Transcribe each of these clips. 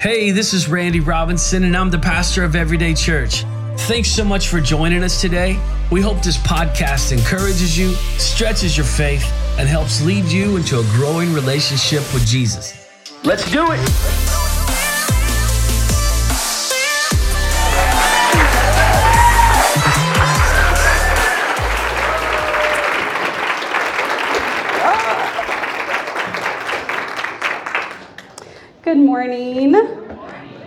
Hey, this is Randy Robinson, and I'm the pastor of Everyday Church. Thanks so much for joining us today. We hope this podcast encourages you, stretches your faith, and helps lead you into a growing relationship with Jesus. Let's do it! Good morning.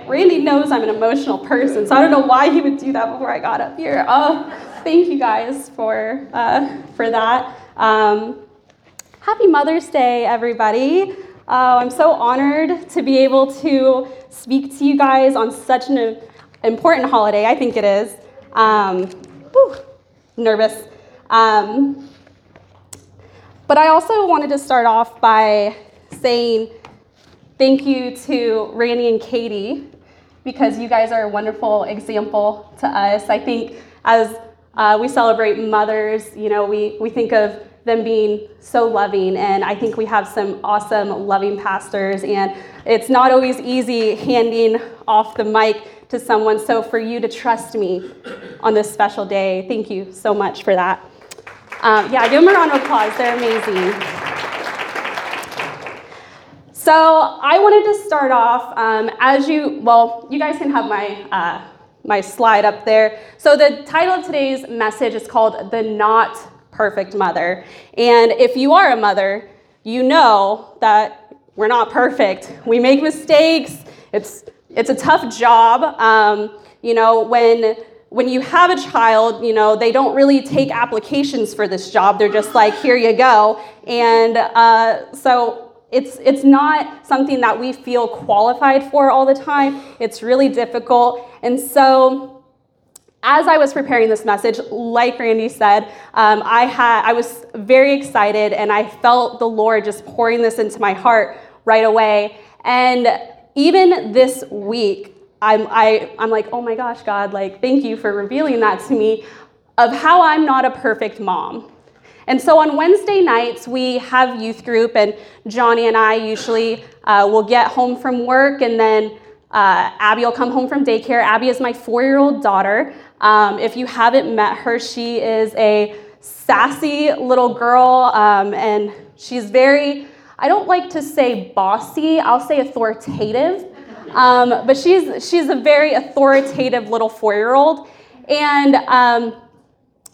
Randy knows I'm an emotional person, so I don't know why he would do that before I got up here. Oh, thank you guys for uh, for that. Um, happy Mother's Day, everybody. Uh, I'm so honored to be able to speak to you guys on such an important holiday. I think it is. Um, whew, nervous. Um, but I also wanted to start off by saying Thank you to Randy and Katie because you guys are a wonderful example to us. I think as uh, we celebrate mothers, you know, we, we think of them being so loving, and I think we have some awesome, loving pastors, and it's not always easy handing off the mic to someone. So for you to trust me on this special day, thank you so much for that. Um, yeah, give them a round of applause. They're amazing. So I wanted to start off um, as you, well, you guys can have my, uh, my slide up there. So the title of today's message is called The Not Perfect Mother. And if you are a mother, you know that we're not perfect. We make mistakes. It's, it's a tough job. Um, you know, when when you have a child, you know, they don't really take applications for this job. They're just like, here you go. And uh, so it's, it's not something that we feel qualified for all the time. It's really difficult. And so, as I was preparing this message, like Randy said, um, I, had, I was very excited and I felt the Lord just pouring this into my heart right away. And even this week, I'm, I, I'm like, oh my gosh, God, like, thank you for revealing that to me of how I'm not a perfect mom. And so on Wednesday nights, we have youth group, and Johnny and I usually uh, will get home from work, and then uh, Abby will come home from daycare. Abby is my four year old daughter. Um, if you haven't met her, she is a sassy little girl, um, and she's very, I don't like to say bossy, I'll say authoritative. Um, but she's, she's a very authoritative little four year old. And um,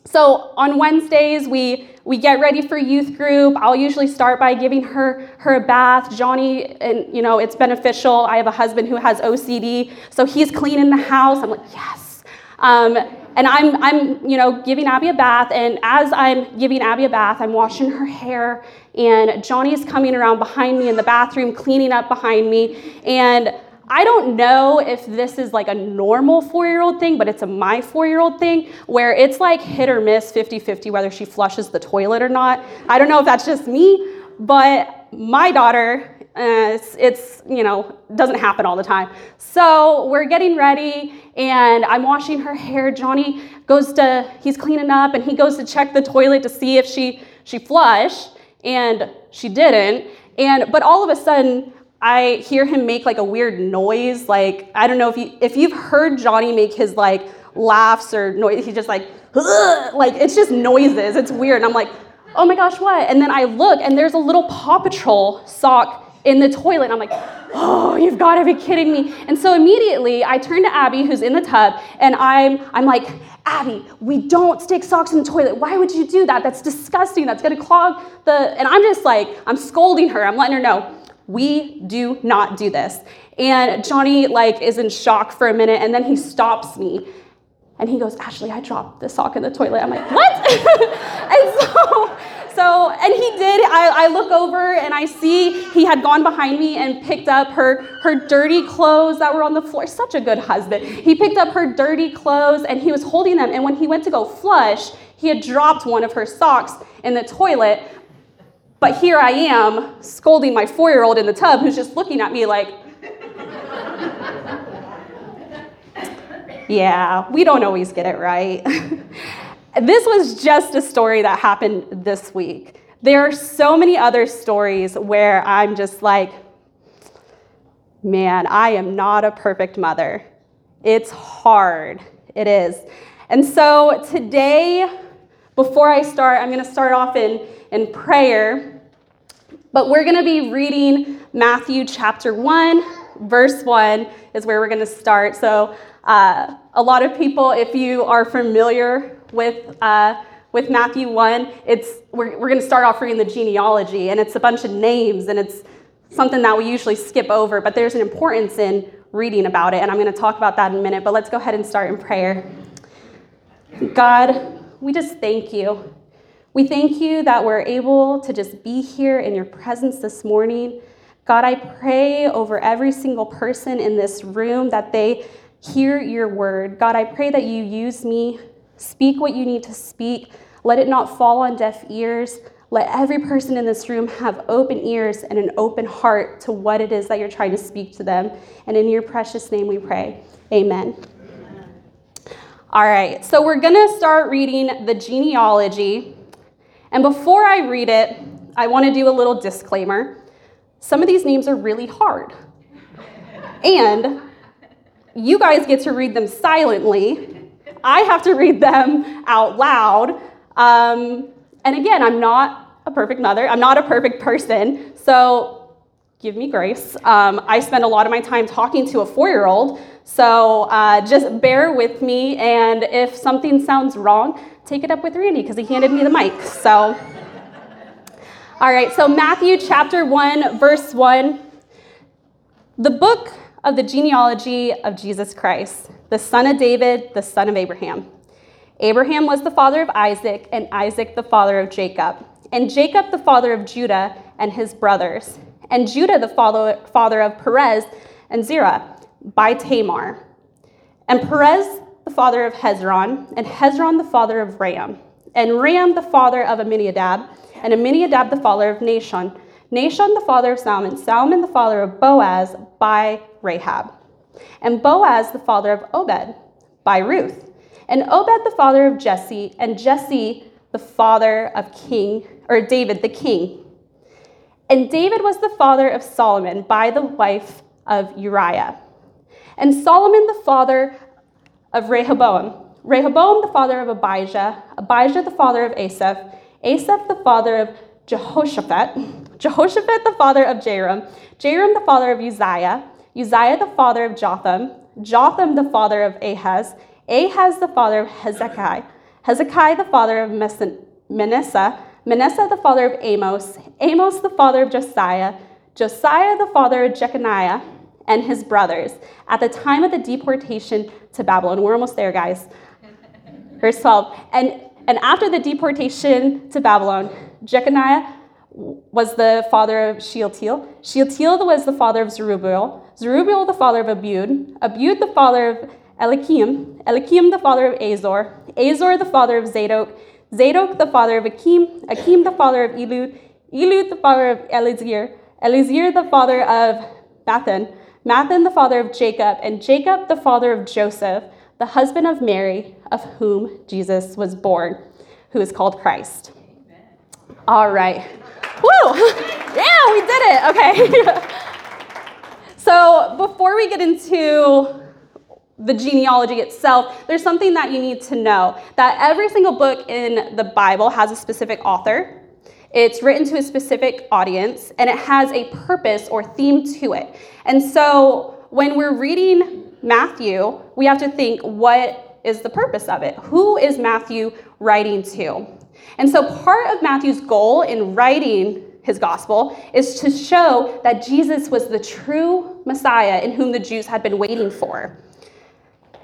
so on Wednesdays, we we get ready for youth group. I'll usually start by giving her her a bath. Johnny, and you know, it's beneficial. I have a husband who has OCD, so he's cleaning the house. I'm like, yes. Um, and I'm, I'm, you know, giving Abby a bath, and as I'm giving Abby a bath, I'm washing her hair, and Johnny is coming around behind me in the bathroom, cleaning up behind me, and I don't know if this is like a normal four year old thing, but it's a my four year old thing where it's like hit or miss 50 50 whether she flushes the toilet or not. I don't know if that's just me, but my daughter, uh, it's, it's, you know, doesn't happen all the time. So we're getting ready and I'm washing her hair. Johnny goes to, he's cleaning up and he goes to check the toilet to see if she, she flushed and she didn't. And, but all of a sudden, I hear him make like a weird noise. Like, I don't know if you if you've heard Johnny make his like laughs or noise, he's just like, like it's just noises. It's weird. And I'm like, oh my gosh, what? And then I look and there's a little Paw Patrol sock in the toilet. I'm like, oh, you've got to be kidding me. And so immediately I turn to Abby, who's in the tub, and I'm, I'm like, Abby, we don't stick socks in the toilet. Why would you do that? That's disgusting. That's going to clog the. And I'm just like, I'm scolding her. I'm letting her know we do not do this. And Johnny like is in shock for a minute and then he stops me and he goes, Ashley, I dropped the sock in the toilet. I'm like, what? and so, so, and he did. I, I look over and I see he had gone behind me and picked up her, her dirty clothes that were on the floor. Such a good husband. He picked up her dirty clothes and he was holding them. And when he went to go flush, he had dropped one of her socks in the toilet. But here I am scolding my four year old in the tub who's just looking at me like, yeah, we don't always get it right. this was just a story that happened this week. There are so many other stories where I'm just like, Man, I am not a perfect mother. It's hard. It is. And so today, before I start, I'm going to start off in, in prayer. But we're going to be reading Matthew chapter 1, verse 1 is where we're going to start. So, uh, a lot of people, if you are familiar with, uh, with Matthew 1, it's, we're, we're going to start off reading the genealogy, and it's a bunch of names, and it's something that we usually skip over, but there's an importance in reading about it, and I'm going to talk about that in a minute. But let's go ahead and start in prayer. God, we just thank you. We thank you that we're able to just be here in your presence this morning. God, I pray over every single person in this room that they hear your word. God, I pray that you use me, speak what you need to speak. Let it not fall on deaf ears. Let every person in this room have open ears and an open heart to what it is that you're trying to speak to them. And in your precious name we pray. Amen. All right, so we're going to start reading the genealogy. And before I read it, I want to do a little disclaimer. Some of these names are really hard. and you guys get to read them silently. I have to read them out loud. Um, and again, I'm not a perfect mother, I'm not a perfect person, so give me grace. Um, I spend a lot of my time talking to a four year old, so uh, just bear with me. And if something sounds wrong, take it up with Randy because he handed me the mic. So, all right, so Matthew chapter 1, verse 1. The book of the genealogy of Jesus Christ, the son of David, the son of Abraham. Abraham was the father of Isaac, and Isaac the father of Jacob, and Jacob the father of Judah and his brothers, and Judah the father, of Perez and Zerah by Tamar, and Perez the father of Hezron, and Hezron the father of Ram, and Ram the father of Amminadab, and Amminadab the father of Nahshon, Nahshon the father of Salmon, Salmon the father of Boaz by Rahab, and Boaz the father of Obed by Ruth and Obed the father of Jesse, and Jesse the father of King, or David the king. And David was the father of Solomon by the wife of Uriah. And Solomon the father of Rehoboam. Rehoboam the father of Abijah. Abijah the father of Asaph. Asaph the father of Jehoshaphat. Jehoshaphat the father of Jehoram. Jehoram the father of Uzziah. Uzziah the father of Jotham. Jotham the father of Ahaz. Ahaz the father of Hezekiah, Hezekiah the father of Manasseh, Manasseh the father of Amos, Amos the father of Josiah, Josiah the father of Jeconiah, and his brothers at the time of the deportation to Babylon. We're almost there, guys. Verse 12. And, and after the deportation to Babylon, Jeconiah was the father of Shealtiel. Shealtiel was the father of Zerubbabel. Zerubbabel the father of Abiud. Abiud the father of Eliakim, Eliakim the father of Azor, Azor the father of Zadok, Zadok the father of Achim, Achim the father of Elud, Elud the father of Elizir, Elizir the father of Matthan, Matthan the father of Jacob, and Jacob the father of Joseph, the husband of Mary, of whom Jesus was born, who is called Christ. Amen. All right. Woo! yeah, we did it. Okay. so before we get into the genealogy itself, there's something that you need to know that every single book in the Bible has a specific author. It's written to a specific audience and it has a purpose or theme to it. And so when we're reading Matthew, we have to think what is the purpose of it? Who is Matthew writing to? And so part of Matthew's goal in writing his gospel is to show that Jesus was the true Messiah in whom the Jews had been waiting for.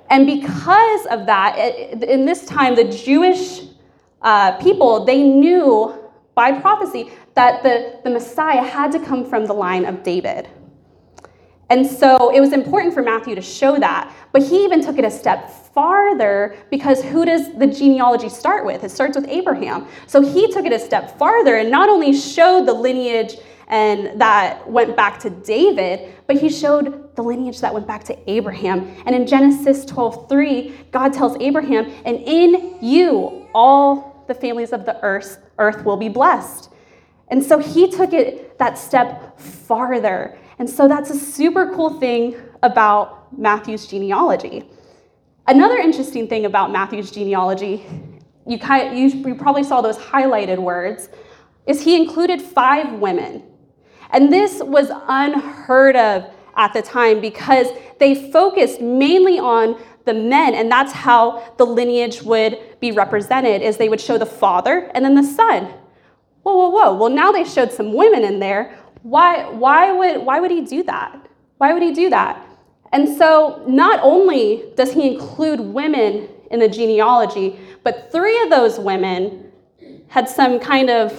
And because of that, in this time, the Jewish uh, people, they knew by prophecy that the, the Messiah had to come from the line of David. And so it was important for Matthew to show that. But he even took it a step farther because who does the genealogy start with? It starts with Abraham. So he took it a step farther and not only showed the lineage and that went back to David, but he showed the lineage that went back to Abraham. And in Genesis 12:3, God tells Abraham, "And in you all the families of the earth, earth will be blessed." And so he took it that step farther. And so that's a super cool thing about Matthew's genealogy. Another interesting thing about Matthew's genealogy, you, kind you, probably saw those highlighted words, is he included five women. And this was unheard of at the time because they focused mainly on the men and that's how the lineage would be represented is they would show the father and then the son. Whoa whoa whoa. Well now they showed some women in there. Why why would why would he do that? Why would he do that? And so not only does he include women in the genealogy but three of those women had some kind of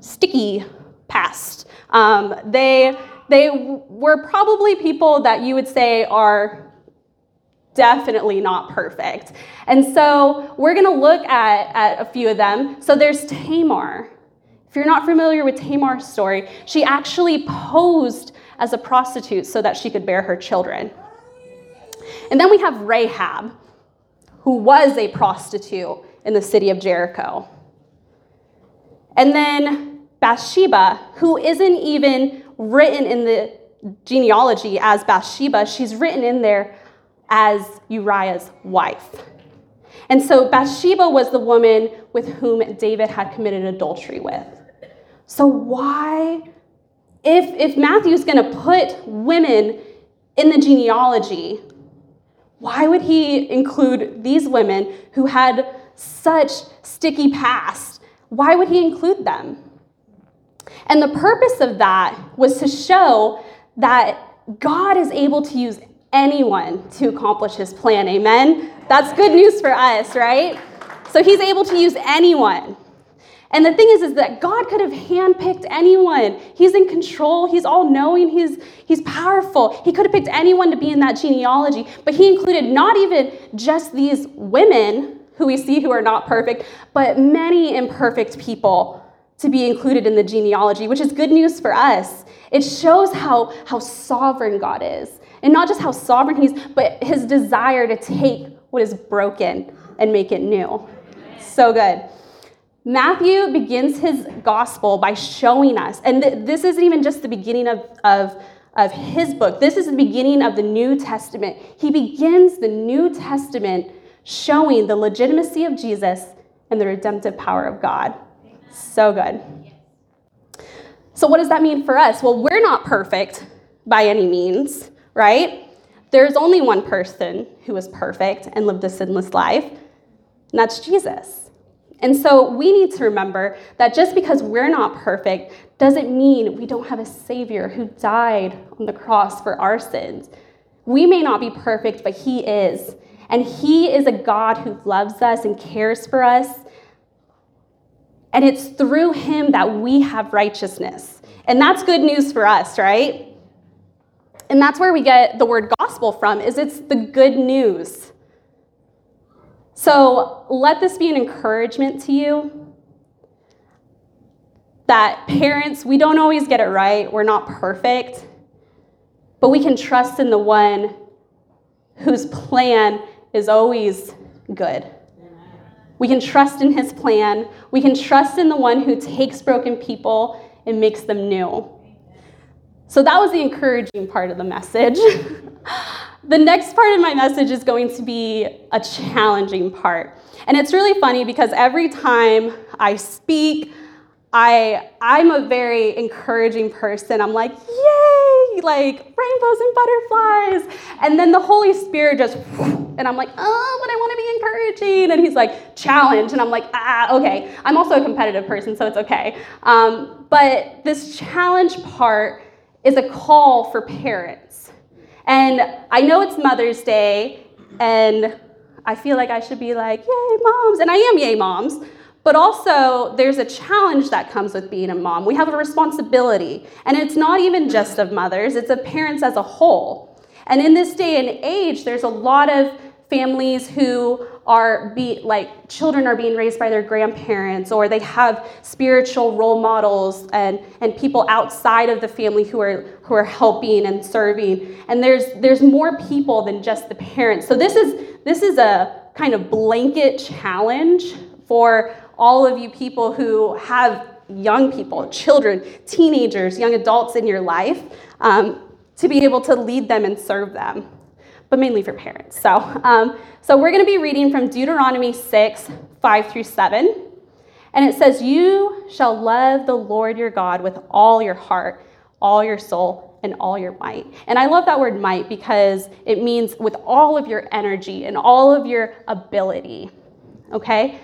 sticky past. Um, they they were probably people that you would say are definitely not perfect. And so we're going to look at, at a few of them. So there's Tamar. If you're not familiar with Tamar's story, she actually posed as a prostitute so that she could bear her children. And then we have Rahab, who was a prostitute in the city of Jericho. And then Bathsheba, who isn't even written in the genealogy as Bathsheba, she's written in there as Uriah's wife. And so Bathsheba was the woman with whom David had committed adultery with. So, why, if, if Matthew's going to put women in the genealogy, why would he include these women who had such sticky past? Why would he include them? And the purpose of that was to show that God is able to use anyone to accomplish his plan. Amen? That's good news for us, right? So he's able to use anyone. And the thing is, is that God could have handpicked anyone. He's in control. He's all knowing. He's, he's powerful. He could have picked anyone to be in that genealogy, but he included not even just these women who we see who are not perfect, but many imperfect people to be included in the genealogy, which is good news for us. It shows how, how sovereign God is. And not just how sovereign He is, but His desire to take what is broken and make it new. So good. Matthew begins his gospel by showing us, and th- this isn't even just the beginning of, of, of his book, this is the beginning of the New Testament. He begins the New Testament showing the legitimacy of Jesus and the redemptive power of God. So good. So, what does that mean for us? Well, we're not perfect by any means, right? There's only one person who is perfect and lived a sinless life, and that's Jesus. And so we need to remember that just because we're not perfect doesn't mean we don't have a Savior who died on the cross for our sins. We may not be perfect, but He is. And He is a God who loves us and cares for us and it's through him that we have righteousness. And that's good news for us, right? And that's where we get the word gospel from is it's the good news. So, let this be an encouragement to you that parents, we don't always get it right. We're not perfect. But we can trust in the one whose plan is always good. We can trust in his plan. We can trust in the one who takes broken people and makes them new. So that was the encouraging part of the message. the next part of my message is going to be a challenging part. And it's really funny because every time I speak, I I'm a very encouraging person. I'm like, yay, like rainbows and butterflies. And then the Holy Spirit just and I'm like, oh, but I want to be encouraging. And he's like, challenge. And I'm like, ah, okay. I'm also a competitive person, so it's okay. Um, but this challenge part is a call for parents. And I know it's Mother's Day, and I feel like I should be like, yay, moms. And I am yay, moms. But also, there's a challenge that comes with being a mom. We have a responsibility. And it's not even just of mothers, it's of parents as a whole. And in this day and age, there's a lot of families who are be like children are being raised by their grandparents or they have spiritual role models and, and people outside of the family who are who are helping and serving. And there's there's more people than just the parents. So this is this is a kind of blanket challenge for all of you people who have young people, children, teenagers, young adults in your life um, to be able to lead them and serve them, but mainly for parents. So, um, so we're going to be reading from Deuteronomy 6, 5 through 7. And it says, You shall love the Lord your God with all your heart, all your soul, and all your might. And I love that word might because it means with all of your energy and all of your ability. Okay?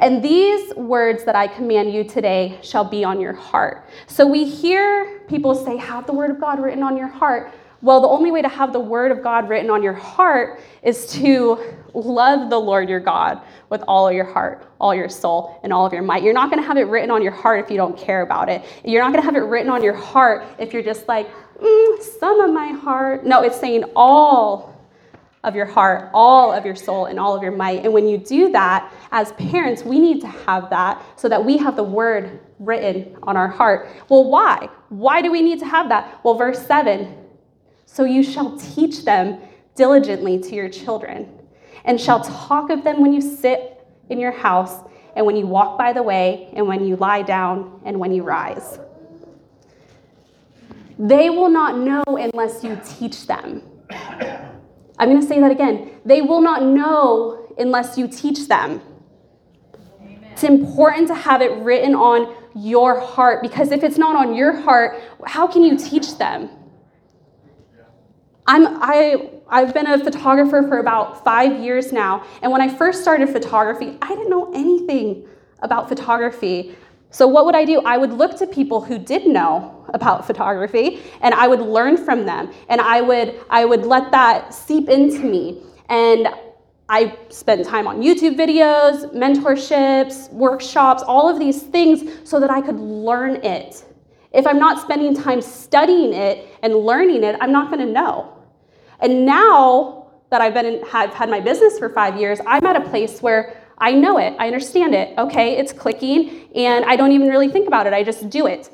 And these words that I command you today shall be on your heart. So we hear people say, Have the word of God written on your heart. Well, the only way to have the word of God written on your heart is to love the Lord your God with all of your heart, all your soul, and all of your might. You're not going to have it written on your heart if you don't care about it. You're not going to have it written on your heart if you're just like, mm, some of my heart. No, it's saying all of your heart, all of your soul, and all of your might. And when you do that, as parents, we need to have that so that we have the word written on our heart. Well, why? Why do we need to have that? Well, verse 7 so you shall teach them diligently to your children, and shall talk of them when you sit in your house, and when you walk by the way, and when you lie down, and when you rise. They will not know unless you teach them. I'm going to say that again. They will not know unless you teach them. Amen. It's important to have it written on your heart because if it's not on your heart, how can you teach them? I'm, I, I've been a photographer for about five years now, and when I first started photography, I didn't know anything about photography. So, what would I do? I would look to people who did know about photography, and I would learn from them, and I would, I would let that seep into me. And I spent time on YouTube videos, mentorships, workshops, all of these things so that I could learn it. If I'm not spending time studying it and learning it, I'm not going to know. And now that I've been in, have had my business for five years, I'm at a place where I know it, I understand it. Okay, it's clicking, and I don't even really think about it. I just do it.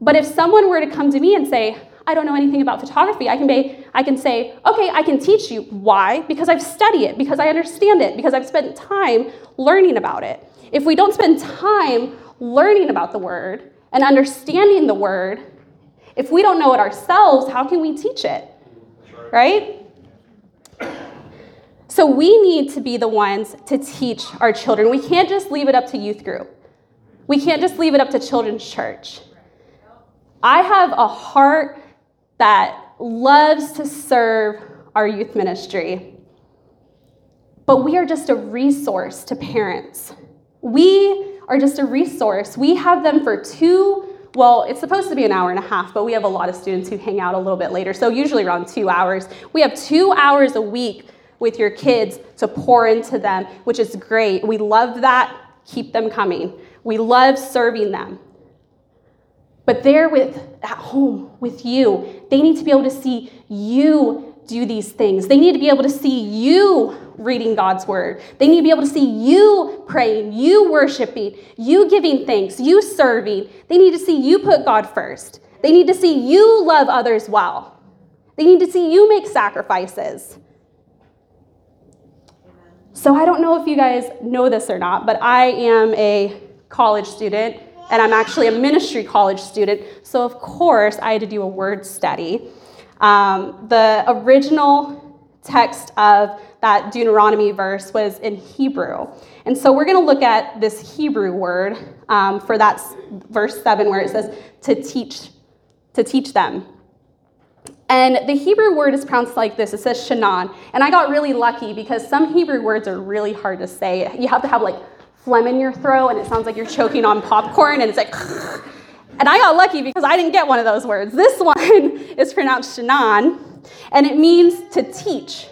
But if someone were to come to me and say, I don't know anything about photography, I can be, I can say, okay, I can teach you. Why? Because I've studied it, because I understand it, because I've spent time learning about it. If we don't spend time learning about the word, and understanding the word, if we don't know it ourselves, how can we teach it? Right? So we need to be the ones to teach our children. We can't just leave it up to youth group. We can't just leave it up to children's church. I have a heart that loves to serve our youth ministry, but we are just a resource to parents. We are just a resource. We have them for two, well, it's supposed to be an hour and a half, but we have a lot of students who hang out a little bit later, so usually around two hours. We have two hours a week with your kids to pour into them, which is great. We love that. Keep them coming. We love serving them. But they're with at home with you. They need to be able to see you do these things. They need to be able to see you reading God's word. They need to be able to see you praying, you worshiping, you giving thanks, you serving. They need to see you put God first. They need to see you love others well. They need to see you make sacrifices. So I don't know if you guys know this or not, but I am a college student and I'm actually a ministry college student. So, of course, I had to do a word study. Um, the original text of that Deuteronomy verse was in Hebrew. And so we're going to look at this Hebrew word um, for that verse 7 where it says to teach, to teach them. And the Hebrew word is pronounced like this. It says shanan. And I got really lucky because some Hebrew words are really hard to say. You have to have like phlegm in your throat and it sounds like you're choking on popcorn and it's like and I got lucky because I didn't get one of those words. This one is pronounced shanan and it means to teach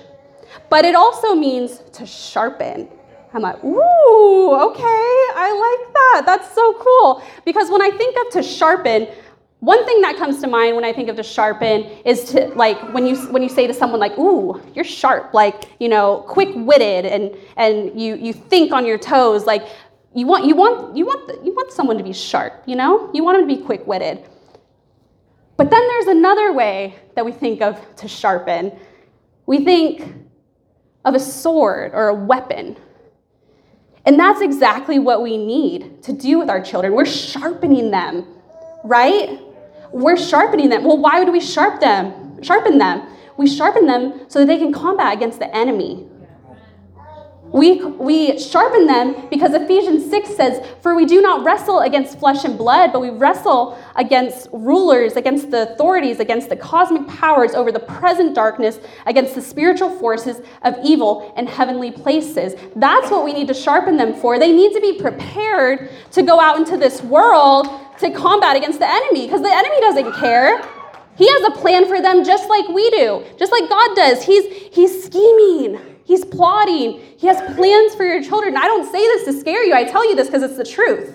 but it also means to sharpen. I'm like, ooh, okay, I like that. That's so cool. Because when I think of to sharpen, one thing that comes to mind when I think of to sharpen is to like when you when you say to someone like, "Ooh, you're sharp," like you know, quick-witted, and and you you think on your toes, like you want you want you want you want someone to be sharp, you know, you want them to be quick-witted. But then there's another way that we think of to sharpen. We think of a sword or a weapon. And that's exactly what we need to do with our children. We're sharpening them, right? We're sharpening them. Well, why would we sharpen them? Sharpen them. We sharpen them so that they can combat against the enemy. We, we sharpen them because Ephesians 6 says, For we do not wrestle against flesh and blood, but we wrestle against rulers, against the authorities, against the cosmic powers over the present darkness, against the spiritual forces of evil in heavenly places. That's what we need to sharpen them for. They need to be prepared to go out into this world to combat against the enemy because the enemy doesn't care. He has a plan for them just like we do, just like God does. He's, he's scheming. He's plotting. He has plans for your children. I don't say this to scare you. I tell you this because it's the truth.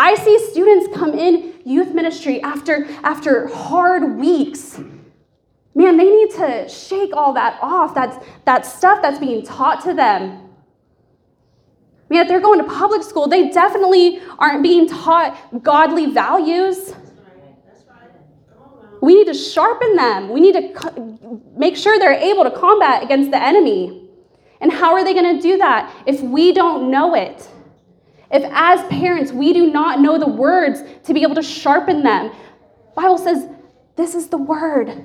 I see students come in youth ministry after, after hard weeks. Man, they need to shake all that off. That's that stuff that's being taught to them. Man, if they're going to public school, they definitely aren't being taught godly values. We need to sharpen them. We need to make sure they're able to combat against the enemy. And how are they going to do that if we don't know it? If as parents we do not know the words to be able to sharpen them. Bible says this is the word,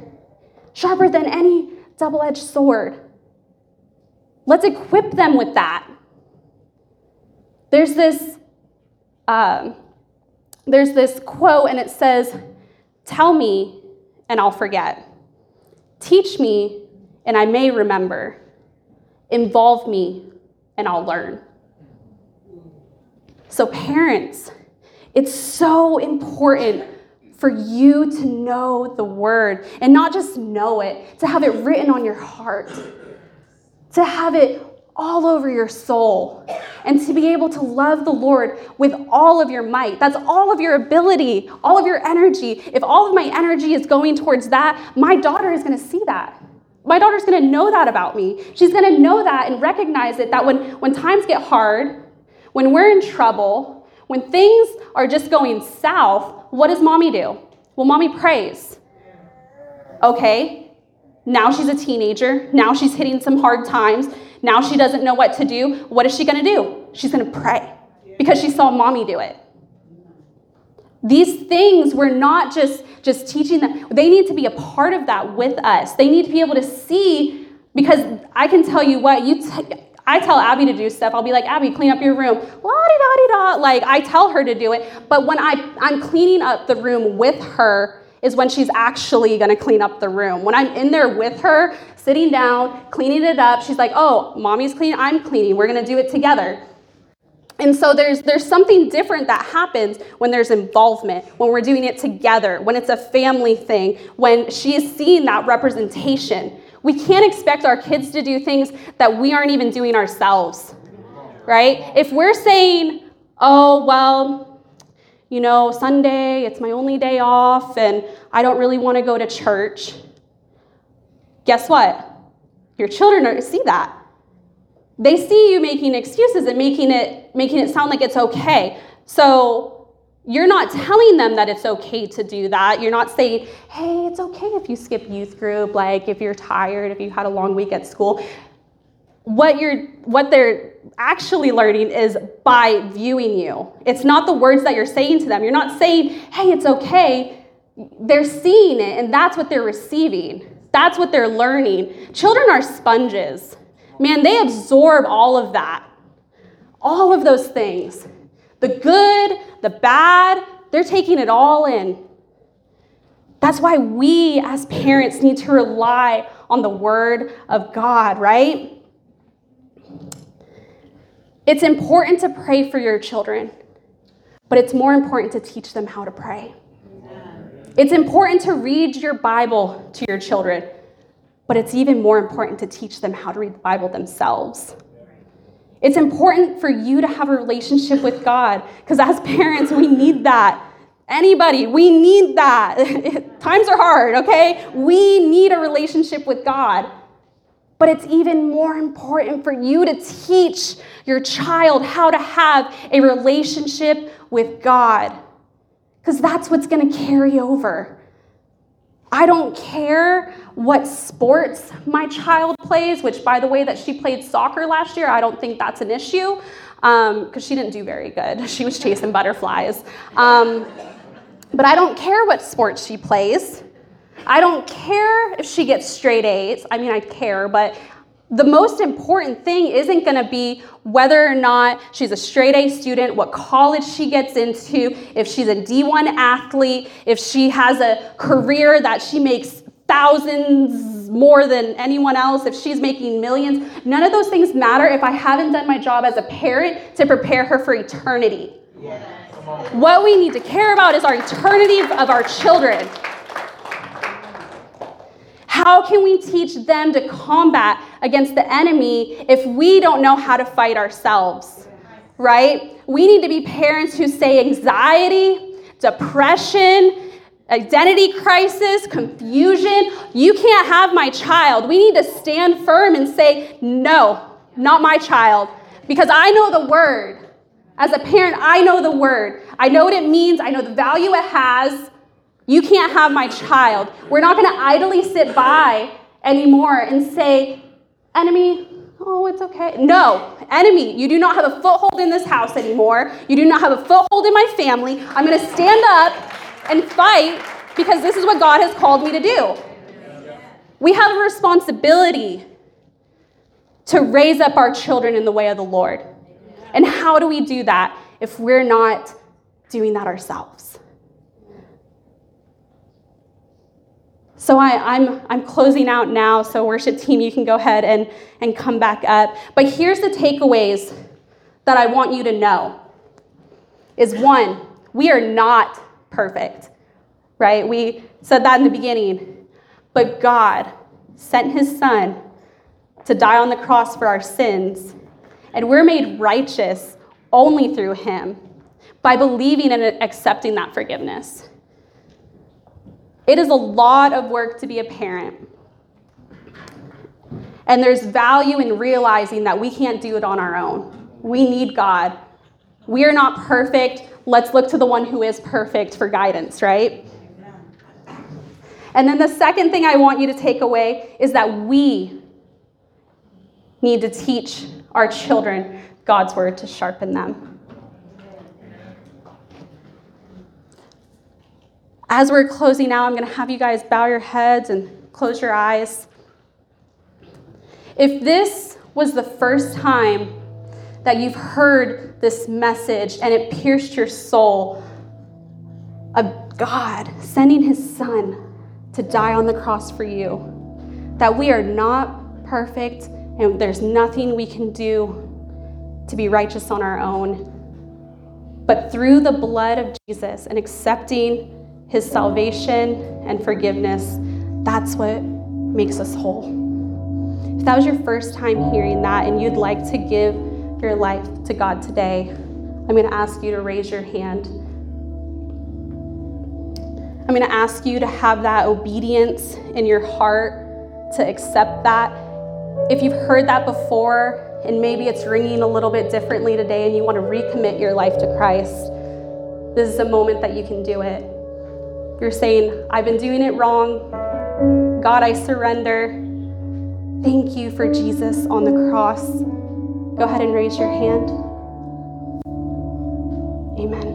sharper than any double-edged sword. Let's equip them with that. There's this um, there's this quote and it says, "Tell me and I'll forget. Teach me, and I may remember. Involve me, and I'll learn. So, parents, it's so important for you to know the word and not just know it, to have it written on your heart, to have it all over your soul and to be able to love the Lord with all of your might. That's all of your ability, all of your energy. If all of my energy is going towards that, my daughter is going to see that. My daughter's going to know that about me. She's going to know that and recognize it that when, when times get hard, when we're in trouble, when things are just going south, what does mommy do? Well, mommy prays. Okay, now she's a teenager. Now she's hitting some hard times. Now she doesn't know what to do. What is she going to do? She's going to pray because she saw mommy do it. These things we're not just just teaching them. They need to be a part of that with us. They need to be able to see because I can tell you what you t- I tell Abby to do stuff. I'll be like, Abby, clean up your room. La di da di da. Like I tell her to do it, but when I I'm cleaning up the room with her, is when she's actually going to clean up the room. When I'm in there with her, sitting down, cleaning it up, she's like, "Oh, mommy's cleaning, I'm cleaning. We're going to do it together." And so there's there's something different that happens when there's involvement, when we're doing it together, when it's a family thing, when she is seeing that representation. We can't expect our kids to do things that we aren't even doing ourselves. Right? If we're saying, "Oh, well, you know, Sunday, it's my only day off, and I don't really want to go to church. Guess what? Your children are, see that. They see you making excuses and making it, making it sound like it's okay. So you're not telling them that it's okay to do that. You're not saying, hey, it's okay if you skip youth group, like if you're tired, if you had a long week at school. What you're what they're actually learning is by viewing you. It's not the words that you're saying to them. You're not saying, hey, it's okay. They're seeing it, and that's what they're receiving. That's what they're learning. Children are sponges. Man, they absorb all of that. All of those things. The good, the bad, they're taking it all in. That's why we as parents need to rely on the Word of God, right? It's important to pray for your children, but it's more important to teach them how to pray. It's important to read your Bible to your children, but it's even more important to teach them how to read the Bible themselves. It's important for you to have a relationship with God because as parents, we need that. Anybody, we need that. Times are hard, okay? We need a relationship with God. But it's even more important for you to teach your child how to have a relationship with God, because that's what's going to carry over. I don't care what sports my child plays, which, by the way, that she played soccer last year, I don't think that's an issue because um, she didn't do very good. She was chasing butterflies. Um, but I don't care what sport she plays. I don't care if she gets straight A's. I mean, I care, but the most important thing isn't going to be whether or not she's a straight A student, what college she gets into, if she's a D1 athlete, if she has a career that she makes thousands more than anyone else, if she's making millions. None of those things matter if I haven't done my job as a parent to prepare her for eternity. What we need to care about is our eternity of our children. How can we teach them to combat against the enemy if we don't know how to fight ourselves? Right? We need to be parents who say anxiety, depression, identity crisis, confusion. You can't have my child. We need to stand firm and say, no, not my child. Because I know the word. As a parent, I know the word. I know what it means. I know the value it has. You can't have my child. We're not going to idly sit by anymore and say, enemy, oh, it's okay. No, enemy, you do not have a foothold in this house anymore. You do not have a foothold in my family. I'm going to stand up and fight because this is what God has called me to do. We have a responsibility to raise up our children in the way of the Lord. And how do we do that if we're not doing that ourselves? So I, am I'm, I'm closing out now, so worship team, you can go ahead and, and come back up. But here's the takeaways that I want you to know is one, we are not perfect, right? We said that in the beginning. But God sent his son to die on the cross for our sins, and we're made righteous only through him by believing and accepting that forgiveness. It is a lot of work to be a parent. And there's value in realizing that we can't do it on our own. We need God. We are not perfect. Let's look to the one who is perfect for guidance, right? And then the second thing I want you to take away is that we need to teach our children God's word to sharpen them. As we're closing out, I'm going to have you guys bow your heads and close your eyes. If this was the first time that you've heard this message and it pierced your soul of God sending his son to die on the cross for you, that we are not perfect and there's nothing we can do to be righteous on our own. But through the blood of Jesus and accepting his salvation and forgiveness, that's what makes us whole. If that was your first time hearing that and you'd like to give your life to God today, I'm going to ask you to raise your hand. I'm going to ask you to have that obedience in your heart to accept that. If you've heard that before and maybe it's ringing a little bit differently today and you want to recommit your life to Christ, this is a moment that you can do it. You're saying, I've been doing it wrong. God, I surrender. Thank you for Jesus on the cross. Go ahead and raise your hand. Amen.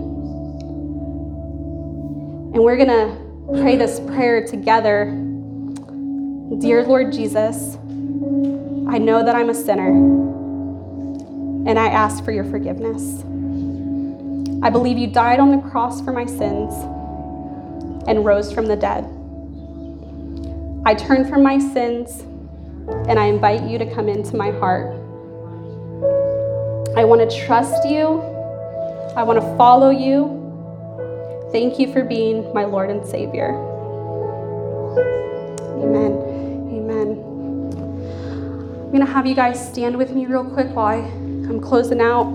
And we're going to pray this prayer together. Dear Lord Jesus, I know that I'm a sinner, and I ask for your forgiveness. I believe you died on the cross for my sins and rose from the dead. I turn from my sins and I invite you to come into my heart. I want to trust you. I want to follow you. Thank you for being my Lord and Savior. Amen. Amen. I'm going to have you guys stand with me real quick while I'm closing out.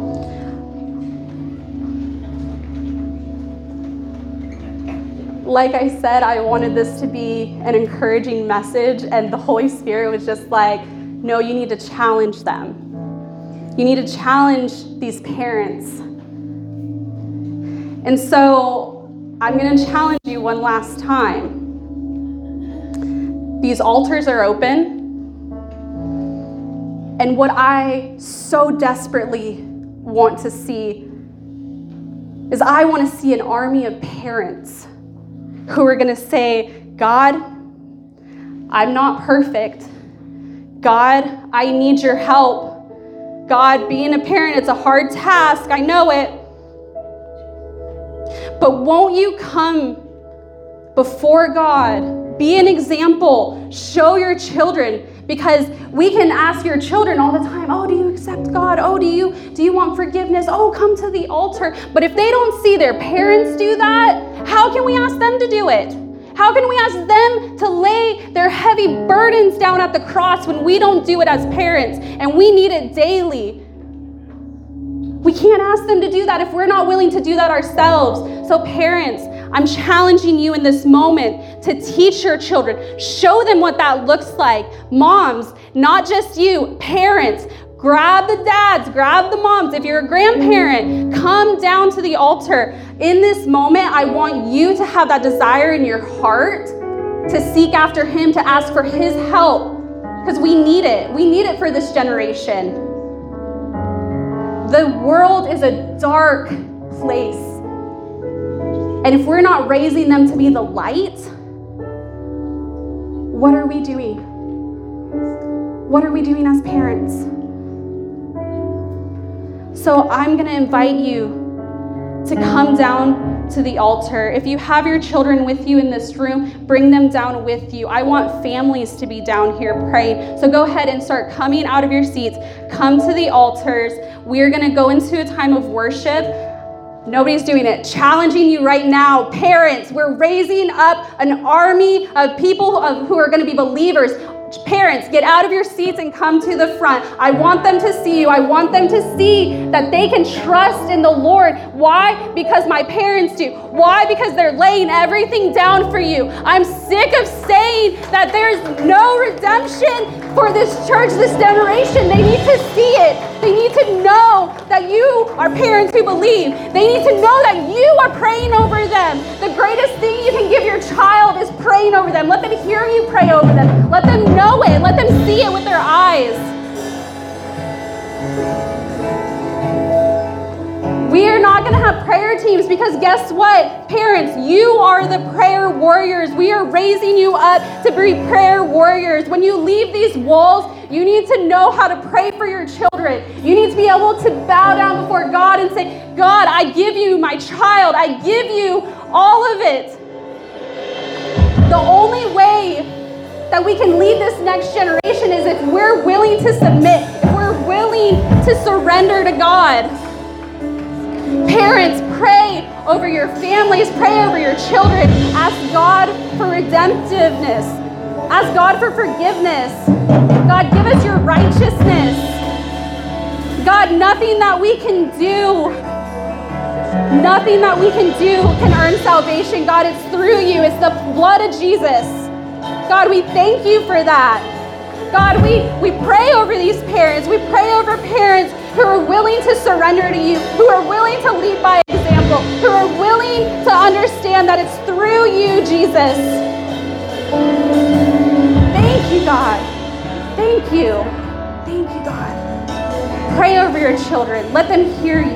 Like I said, I wanted this to be an encouraging message, and the Holy Spirit was just like, no, you need to challenge them. You need to challenge these parents. And so I'm going to challenge you one last time. these altars are open. And what I so desperately want to see is I want to see an army of parents who are going to say, God, I'm not perfect. God, I need your help. God, being a parent, it's a hard task. I know it. But won't you come before God? Be an example. Show your children because we can ask your children all the time, "Oh, do you accept God? Oh, do you do you want forgiveness? Oh, come to the altar." But if they don't see their parents do that, how can we ask them to do it? How can we ask them to lay their heavy burdens down at the cross when we don't do it as parents and we need it daily? We can't ask them to do that if we're not willing to do that ourselves. So, parents, I'm challenging you in this moment to teach your children, show them what that looks like. Moms, not just you, parents, grab the dads, grab the moms. If you're a grandparent, come down to the altar. In this moment, I want you to have that desire in your heart to seek after Him, to ask for His help, because we need it. We need it for this generation. The world is a dark place. And if we're not raising them to be the light, what are we doing? What are we doing as parents? So I'm going to invite you to come down to the altar. If you have your children with you in this room, bring them down with you. I want families to be down here praying. So go ahead and start coming out of your seats. Come to the altars. We're going to go into a time of worship. Nobody's doing it. Challenging you right now, parents. We're raising up an army of people who are going to be believers. Parents, get out of your seats and come to the front. I want them to see you. I want them to see that they can trust in the Lord. Why? Because my parents do. Why? Because they're laying everything down for you. I'm sick of saying that there's no redemption for this church, this generation. They need to see it. They need to know that you are parents who believe. They need to know that you are praying over them. The greatest thing you can give your child is praying over them. Let them hear you pray over them. Let them know it. Let them see it with their eyes. We are not going to have prayer teams because guess what? Parents, you are the prayer warriors. We are raising you up to be prayer warriors. When you leave these walls, you need to know how to pray for your children. You need to be able to bow down before God and say, God, I give you my child. I give you all of it. The only way that we can lead this next generation is if we're willing to submit, if we're willing to surrender to God. Parents, pray over your families, pray over your children. Ask God for redemptiveness, ask God for forgiveness. God, give us your righteousness. God, nothing that we can do, nothing that we can do can earn salvation. God, it's through you, it's the blood of Jesus. God, we thank you for that. God, we, we pray over these parents. We pray over parents who are willing to surrender to you, who are willing to lead by example, who are willing to understand that it's through you, Jesus. Thank you, God. Thank you. Thank you, God. Pray over your children. Let them hear you.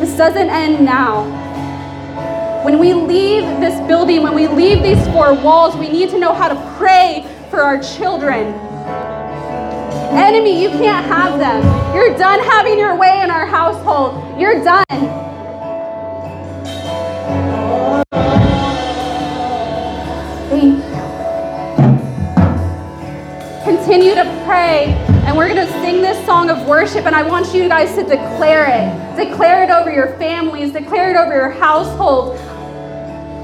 This doesn't end now. When we leave this building, when we leave these four walls, we need to know how to pray for our children. Enemy, you can't have them. You're done having your way in our household. You're done. Thank you. Continue to pray, and we're going to sing this song of worship, and I want you guys to declare it. Declare it over your families, declare it over your household.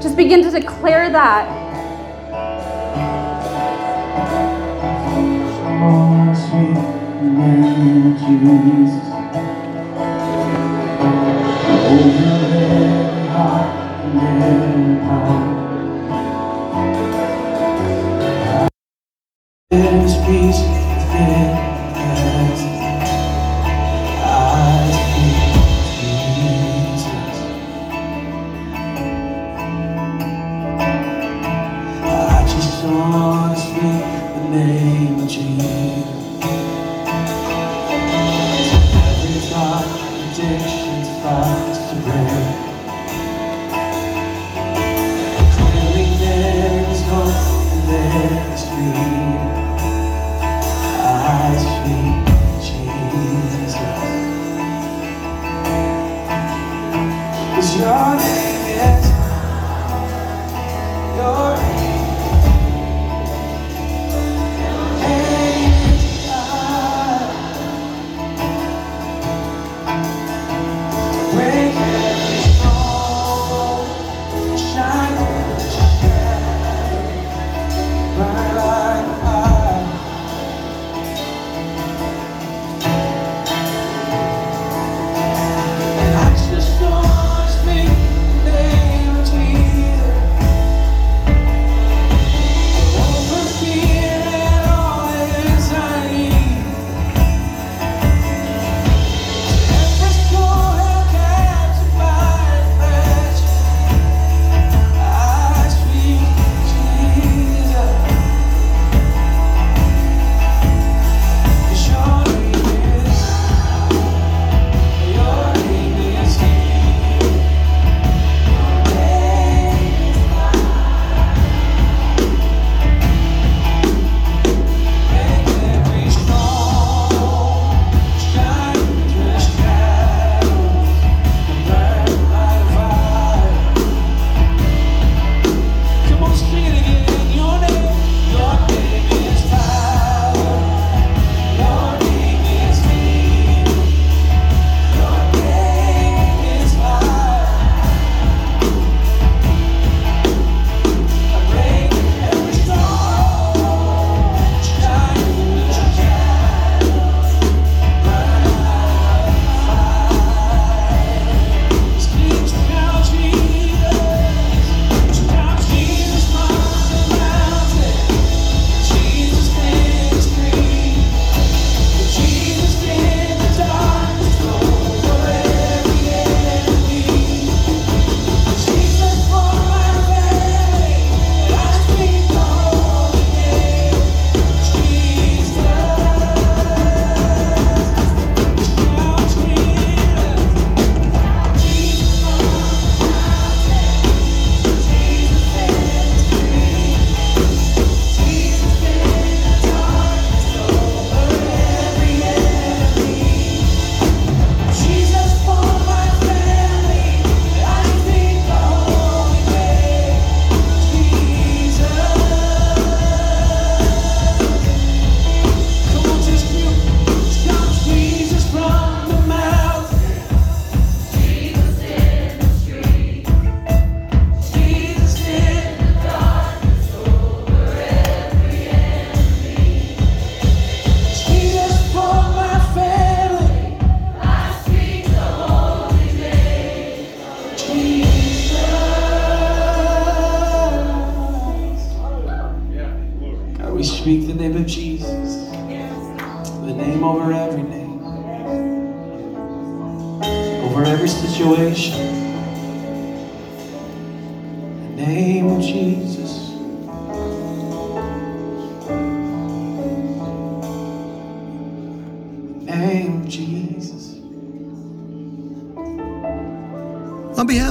Just begin to declare that. Jesus.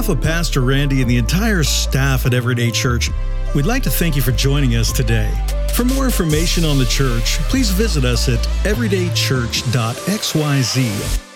of Pastor Randy and the entire staff at Everyday Church, we'd like to thank you for joining us today. For more information on the church, please visit us at everydaychurch.xyz